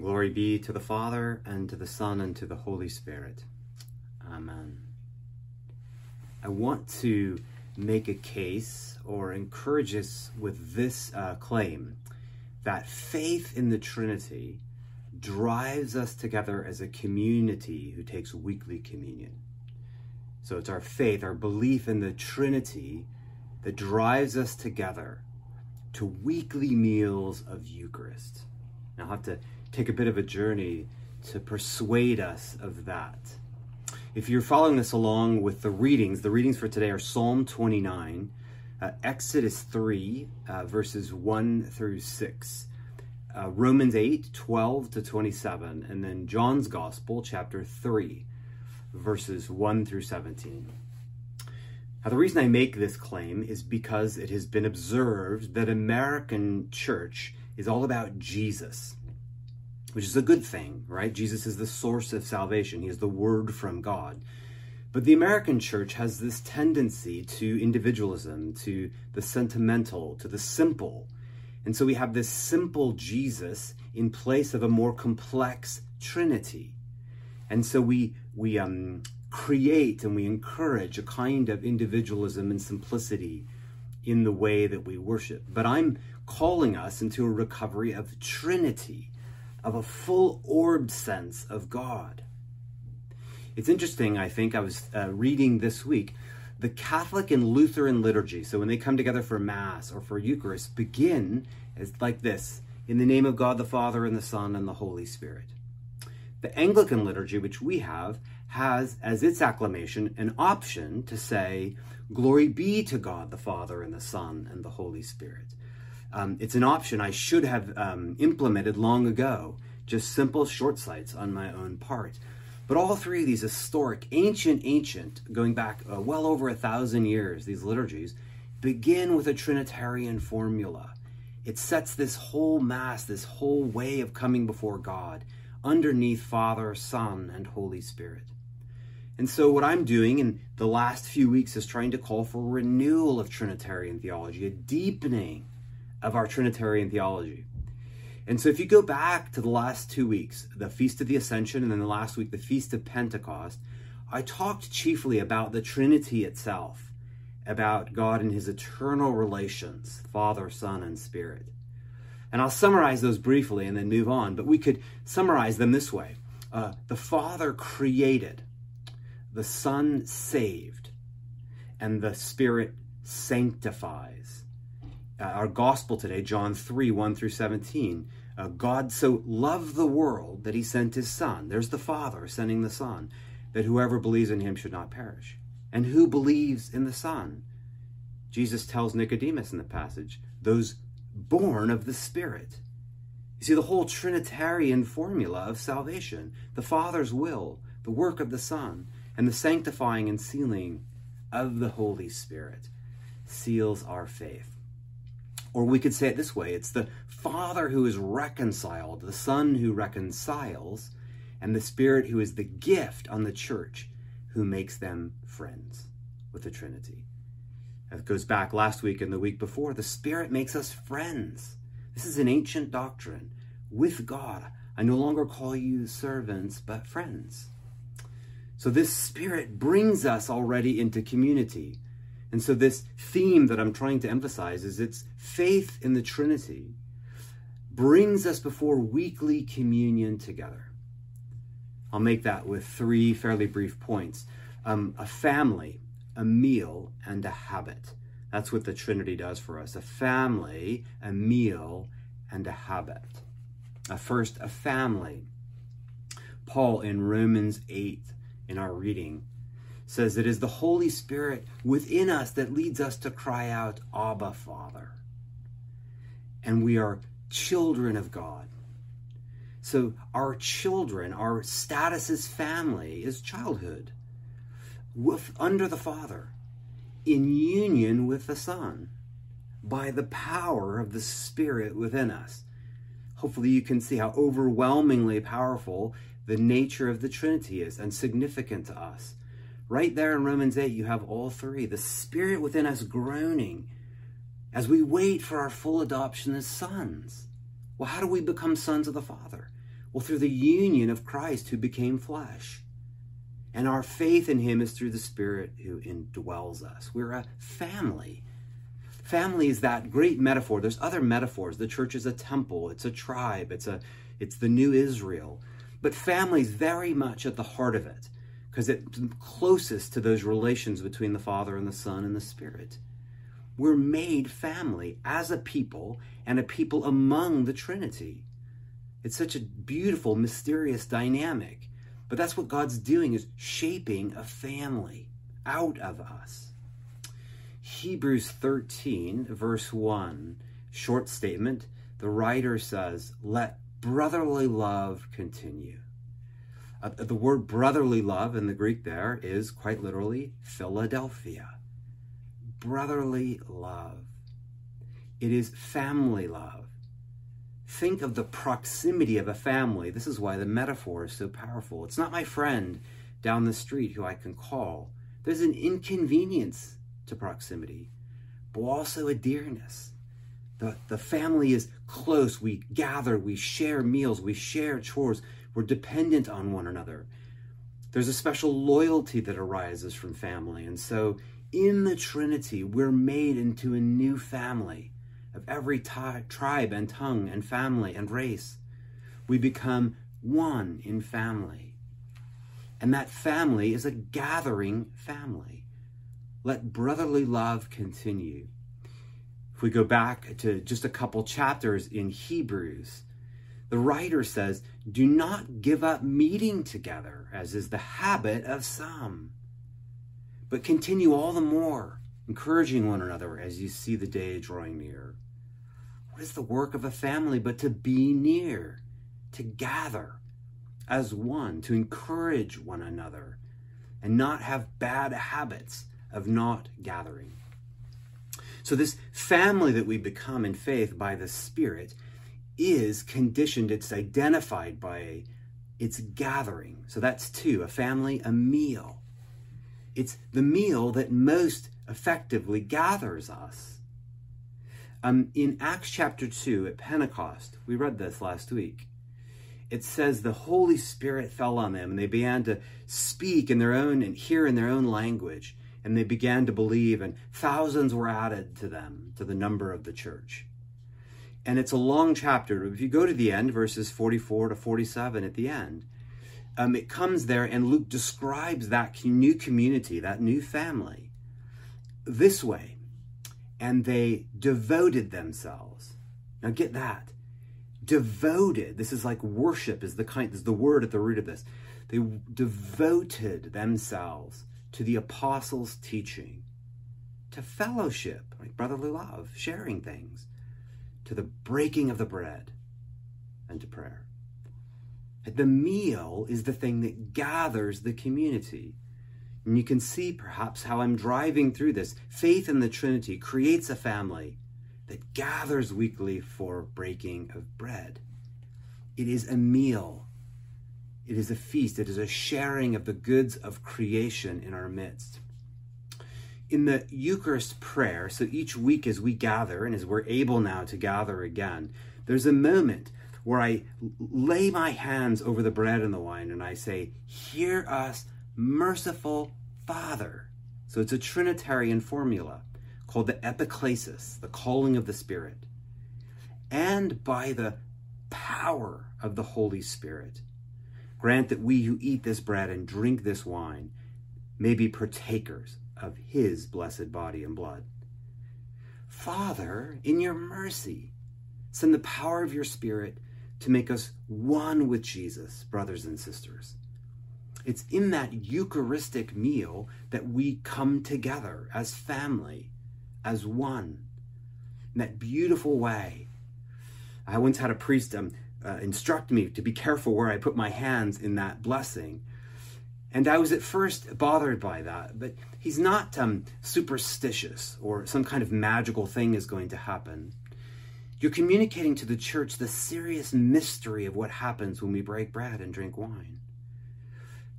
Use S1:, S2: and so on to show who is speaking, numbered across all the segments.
S1: Glory be to the Father, and to the Son, and to the Holy Spirit. Amen. I want to make a case or encourage us with this uh, claim that faith in the Trinity drives us together as a community who takes weekly communion. So it's our faith, our belief in the Trinity that drives us together to weekly meals of Eucharist. Now, I'll have to take a bit of a journey to persuade us of that. If you're following this along with the readings, the readings for today are Psalm 29, uh, Exodus 3, uh, verses 1 through 6, uh, Romans 8, 12 to 27, and then John's Gospel, chapter 3, verses 1 through 17. Now, the reason I make this claim is because it has been observed that American church is all about Jesus which is a good thing, right? Jesus is the source of salvation, He is the Word from God. But the American church has this tendency to individualism, to the sentimental, to the simple. And so we have this simple Jesus in place of a more complex Trinity. And so we, we um, create and we encourage a kind of individualism and simplicity in the way that we worship. But I'm calling us into a recovery of Trinity of a full orbed sense of God. It's interesting, I think, I was uh, reading this week, the Catholic and Lutheran liturgy, so when they come together for Mass or for Eucharist, begin as like this in the name of God the Father and the Son and the Holy Spirit. The Anglican liturgy, which we have, has as its acclamation an option to say, Glory be to God the Father and the Son and the Holy Spirit. Um, it's an option I should have um, implemented long ago, just simple short sights on my own part. But all three of these historic, ancient, ancient, going back uh, well over a thousand years, these liturgies, begin with a Trinitarian formula. It sets this whole Mass, this whole way of coming before God underneath Father, Son, and Holy Spirit. And so, what I'm doing in the last few weeks is trying to call for a renewal of Trinitarian theology, a deepening of our Trinitarian theology. And so if you go back to the last two weeks, the Feast of the Ascension, and then the last week, the Feast of Pentecost, I talked chiefly about the Trinity itself, about God and his eternal relations, Father, Son, and Spirit. And I'll summarize those briefly and then move on, but we could summarize them this way uh, The Father created, the Son saved, and the Spirit sanctifies uh, our gospel today, John 3 1 through 17. Uh, God so loved the world that he sent his Son. There's the Father sending the Son, that whoever believes in him should not perish. And who believes in the Son? Jesus tells Nicodemus in the passage, those born of the Spirit. You see, the whole Trinitarian formula of salvation, the Father's will, the work of the Son, and the sanctifying and sealing of the Holy Spirit seals our faith. Or we could say it this way it's the Father who is reconciled, the Son who reconciles, and the Spirit who is the gift on the church who makes them friends with the Trinity. That goes back last week and the week before. The Spirit makes us friends. This is an ancient doctrine. With God, I no longer call you servants, but friends. So this Spirit brings us already into community. And so, this theme that I'm trying to emphasize is its faith in the Trinity brings us before weekly communion together. I'll make that with three fairly brief points um, a family, a meal, and a habit. That's what the Trinity does for us a family, a meal, and a habit. Uh, first, a family. Paul in Romans 8, in our reading, says it is the Holy Spirit within us that leads us to cry out, Abba, Father. And we are children of God. So our children, our status as family is childhood with, under the Father, in union with the Son, by the power of the Spirit within us. Hopefully, you can see how overwhelmingly powerful the nature of the Trinity is and significant to us. Right there in Romans 8, you have all three. The Spirit within us groaning as we wait for our full adoption as sons. Well, how do we become sons of the Father? Well, through the union of Christ who became flesh. And our faith in him is through the Spirit who indwells us. We're a family. Family is that great metaphor. There's other metaphors. The church is a temple, it's a tribe, it's a it's the new Israel. But family is very much at the heart of it because it's closest to those relations between the Father and the Son and the Spirit. We're made family as a people and a people among the Trinity. It's such a beautiful, mysterious dynamic. But that's what God's doing is shaping a family out of us. Hebrews 13, verse 1, short statement. The writer says, Let brotherly love continue. Uh, the word brotherly love in the Greek there is quite literally Philadelphia. Brotherly love. It is family love. Think of the proximity of a family. This is why the metaphor is so powerful. It's not my friend down the street who I can call. There's an inconvenience to proximity, but also a dearness. The, the family is close. We gather, we share meals, we share chores. We're dependent on one another. There's a special loyalty that arises from family. And so in the Trinity, we're made into a new family of every t- tribe and tongue and family and race. We become one in family. And that family is a gathering family. Let brotherly love continue. If we go back to just a couple chapters in Hebrews, the writer says, Do not give up meeting together, as is the habit of some, but continue all the more, encouraging one another as you see the day drawing near. What is the work of a family but to be near, to gather as one, to encourage one another, and not have bad habits of not gathering? So, this family that we become in faith by the Spirit is conditioned, it's identified by its gathering. So that's two a family, a meal. It's the meal that most effectively gathers us. Um, in Acts chapter 2 at Pentecost, we read this last week. It says the Holy Spirit fell on them and they began to speak in their own and hear in their own language. And they began to believe, and thousands were added to them, to the number of the church and it's a long chapter. If you go to the end, verses 44 to 47 at the end, um, it comes there and Luke describes that new community, that new family, this way. And they devoted themselves. Now get that. Devoted. This is like worship is the kind is the word at the root of this. They devoted themselves to the apostles' teaching, to fellowship, like brotherly love, sharing things to the breaking of the bread and to prayer. The meal is the thing that gathers the community. And you can see perhaps how I'm driving through this. Faith in the Trinity creates a family that gathers weekly for breaking of bread. It is a meal. It is a feast. It is a sharing of the goods of creation in our midst in the Eucharist prayer, so each week as we gather and as we're able now to gather again, there's a moment where I lay my hands over the bread and the wine and I say, Hear us, merciful Father. So it's a Trinitarian formula called the epiclesis, the calling of the Spirit. And by the power of the Holy Spirit, grant that we who eat this bread and drink this wine may be partakers of his blessed body and blood. Father, in your mercy, send the power of your Spirit to make us one with Jesus, brothers and sisters. It's in that Eucharistic meal that we come together as family, as one, in that beautiful way. I once had a priest um, uh, instruct me to be careful where I put my hands in that blessing and I was at first bothered by that, but he's not um, superstitious or some kind of magical thing is going to happen. You're communicating to the church the serious mystery of what happens when we break bread and drink wine.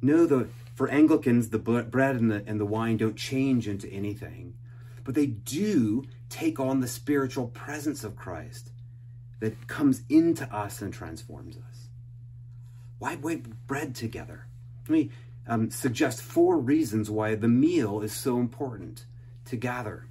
S1: Know that for Anglicans, the bread and the, and the wine don't change into anything, but they do take on the spiritual presence of Christ that comes into us and transforms us. Why break bread together? Let me um, suggest four reasons why the meal is so important to gather.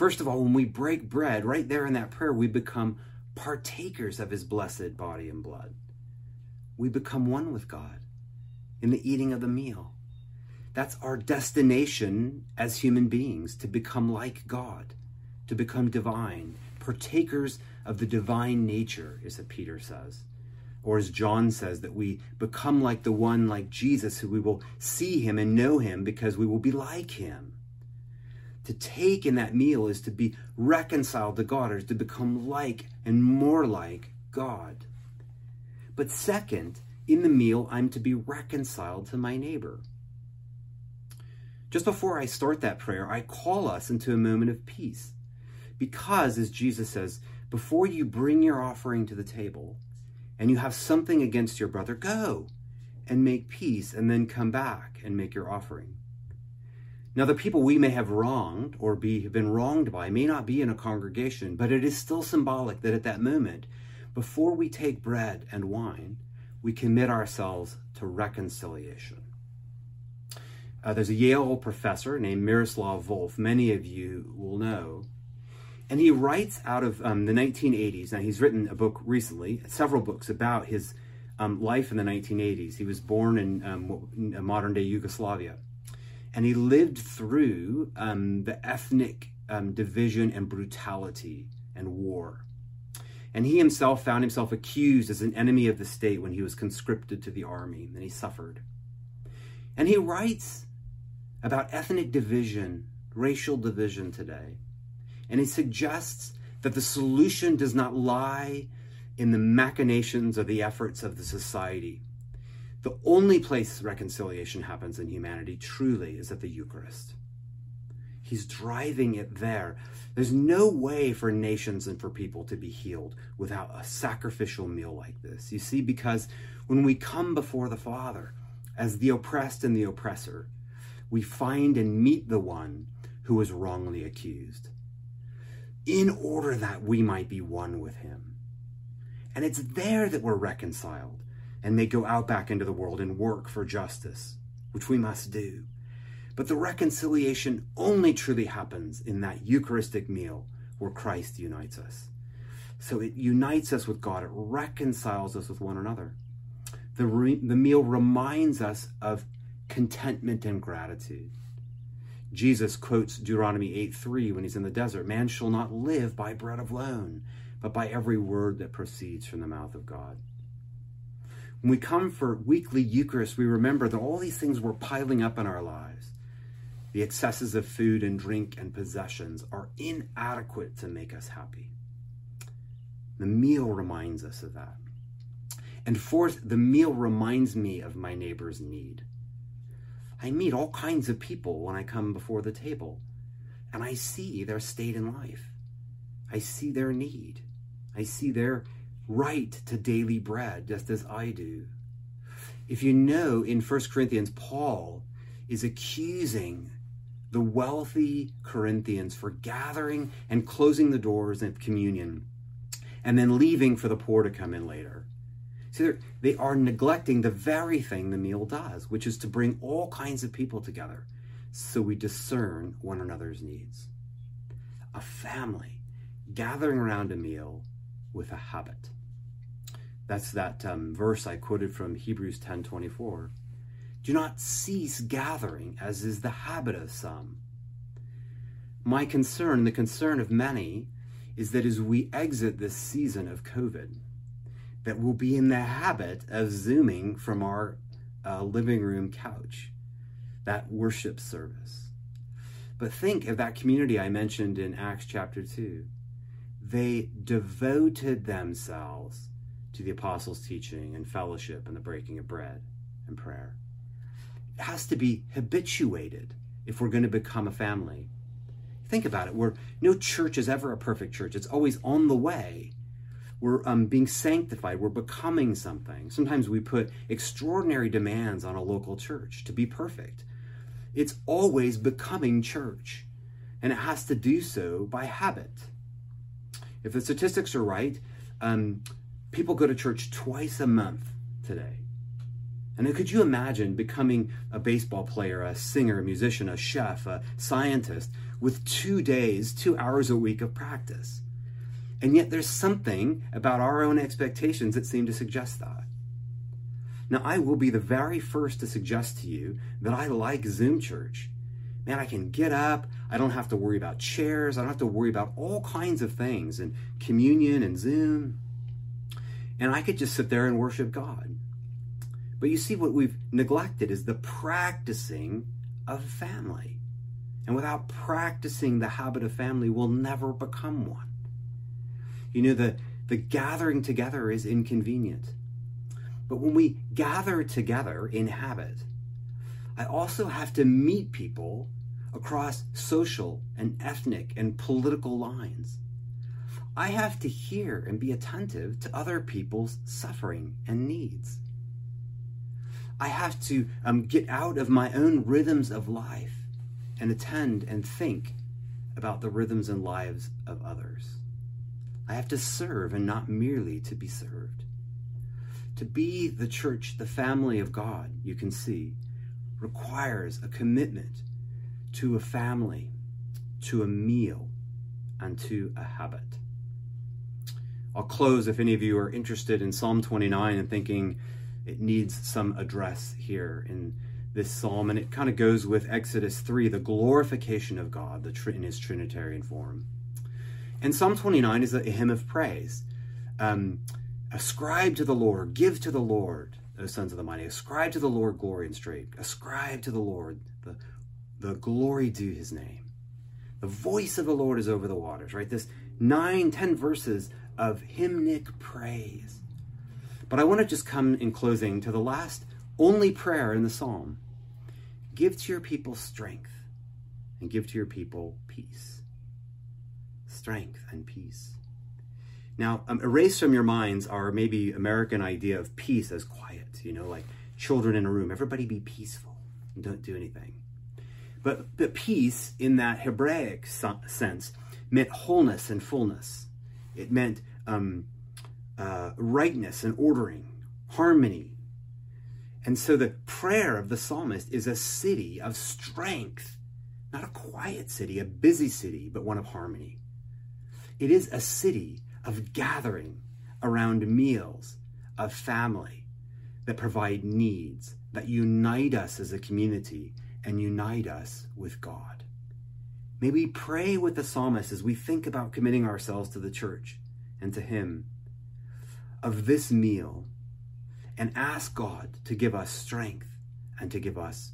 S1: First of all, when we break bread, right there in that prayer, we become partakers of his blessed body and blood. We become one with God in the eating of the meal. That's our destination as human beings to become like God, to become divine, partakers of the divine nature, is what Peter says. Or as John says, that we become like the one like Jesus, who we will see him and know him because we will be like him. To take in that meal is to be reconciled to God, or to become like and more like God. But second, in the meal, I'm to be reconciled to my neighbor. Just before I start that prayer, I call us into a moment of peace. Because, as Jesus says, before you bring your offering to the table and you have something against your brother, go and make peace and then come back and make your offering. Now, the people we may have wronged or be have been wronged by may not be in a congregation, but it is still symbolic that at that moment, before we take bread and wine, we commit ourselves to reconciliation. Uh, there's a Yale professor named Miroslav Volf, many of you will know, and he writes out of um, the 1980s. Now, he's written a book recently, several books about his um, life in the 1980s. He was born in um, modern day Yugoslavia and he lived through um, the ethnic um, division and brutality and war. And he himself found himself accused as an enemy of the state when he was conscripted to the army, and he suffered. And he writes about ethnic division, racial division today. And he suggests that the solution does not lie in the machinations or the efforts of the society, the only place reconciliation happens in humanity truly is at the Eucharist. He's driving it there. There's no way for nations and for people to be healed without a sacrificial meal like this. You see, because when we come before the Father as the oppressed and the oppressor, we find and meet the one who was wrongly accused in order that we might be one with him. And it's there that we're reconciled and may go out back into the world and work for justice, which we must do. But the reconciliation only truly happens in that Eucharistic meal where Christ unites us. So it unites us with God, it reconciles us with one another. The, re- the meal reminds us of contentment and gratitude. Jesus quotes Deuteronomy 8 3 when he's in the desert Man shall not live by bread alone, but by every word that proceeds from the mouth of God. When we come for weekly Eucharist, we remember that all these things were piling up in our lives. The excesses of food and drink and possessions are inadequate to make us happy. The meal reminds us of that. And fourth, the meal reminds me of my neighbor's need. I meet all kinds of people when I come before the table, and I see their state in life. I see their need. I see their right to daily bread, just as I do. If you know in 1 Corinthians, Paul is accusing the wealthy Corinthians for gathering and closing the doors of communion and then leaving for the poor to come in later. See, they are neglecting the very thing the meal does, which is to bring all kinds of people together so we discern one another's needs. A family gathering around a meal with a habit. That's that um, verse I quoted from Hebrews 10:24. Do not cease gathering, as is the habit of some. My concern, the concern of many, is that as we exit this season of COVID, that we'll be in the habit of zooming from our uh, living room couch, that worship service. But think of that community I mentioned in Acts chapter 2. They devoted themselves to the apostles' teaching and fellowship and the breaking of bread and prayer. It has to be habituated if we're going to become a family. Think about it. We're, no church is ever a perfect church. It's always on the way. We're um, being sanctified. We're becoming something. Sometimes we put extraordinary demands on a local church to be perfect. It's always becoming church, and it has to do so by habit. If the statistics are right, um, people go to church twice a month today? And could you imagine becoming a baseball player, a singer, a musician, a chef, a scientist with two days, two hours a week of practice? And yet there's something about our own expectations that seem to suggest that. Now, I will be the very first to suggest to you that I like Zoom church. Man, I can get up. I don't have to worry about chairs. I don't have to worry about all kinds of things and communion and Zoom. And I could just sit there and worship God. But you see, what we've neglected is the practicing of family. And without practicing the habit of family, we'll never become one. You know, the, the gathering together is inconvenient. But when we gather together in habit, I also have to meet people across social and ethnic and political lines. I have to hear and be attentive to other people's suffering and needs. I have to um, get out of my own rhythms of life and attend and think about the rhythms and lives of others. I have to serve and not merely to be served. To be the church, the family of God, you can see, requires a commitment to a family, to a meal, and to a habit. I'll close if any of you are interested in Psalm 29 and thinking, it needs some address here in this psalm, and it kind of goes with Exodus 3, the glorification of God the, in his Trinitarian form. And Psalm 29 is a, hymn of praise. Um, ascribe to the Lord, give to the Lord, O sons of the mighty. Ascribe to the Lord glory and strength. Ascribe to the Lord the, the glory due his name. The voice of the Lord is over the waters, right? This nine, ten verses of hymnic praise. But I want to just come in closing to the last only prayer in the psalm. Give to your people strength and give to your people peace. Strength and peace. Now, um, erase from your minds our maybe American idea of peace as quiet, you know, like children in a room. Everybody be peaceful and don't do anything. But, but peace in that Hebraic sense meant wholeness and fullness. It meant um, uh, rightness and ordering, harmony. And so the prayer of the psalmist is a city of strength, not a quiet city, a busy city, but one of harmony. It is a city of gathering around meals, of family that provide needs, that unite us as a community and unite us with God. May we pray with the psalmist as we think about committing ourselves to the church and to Him of this meal and ask God to give us strength and to give us.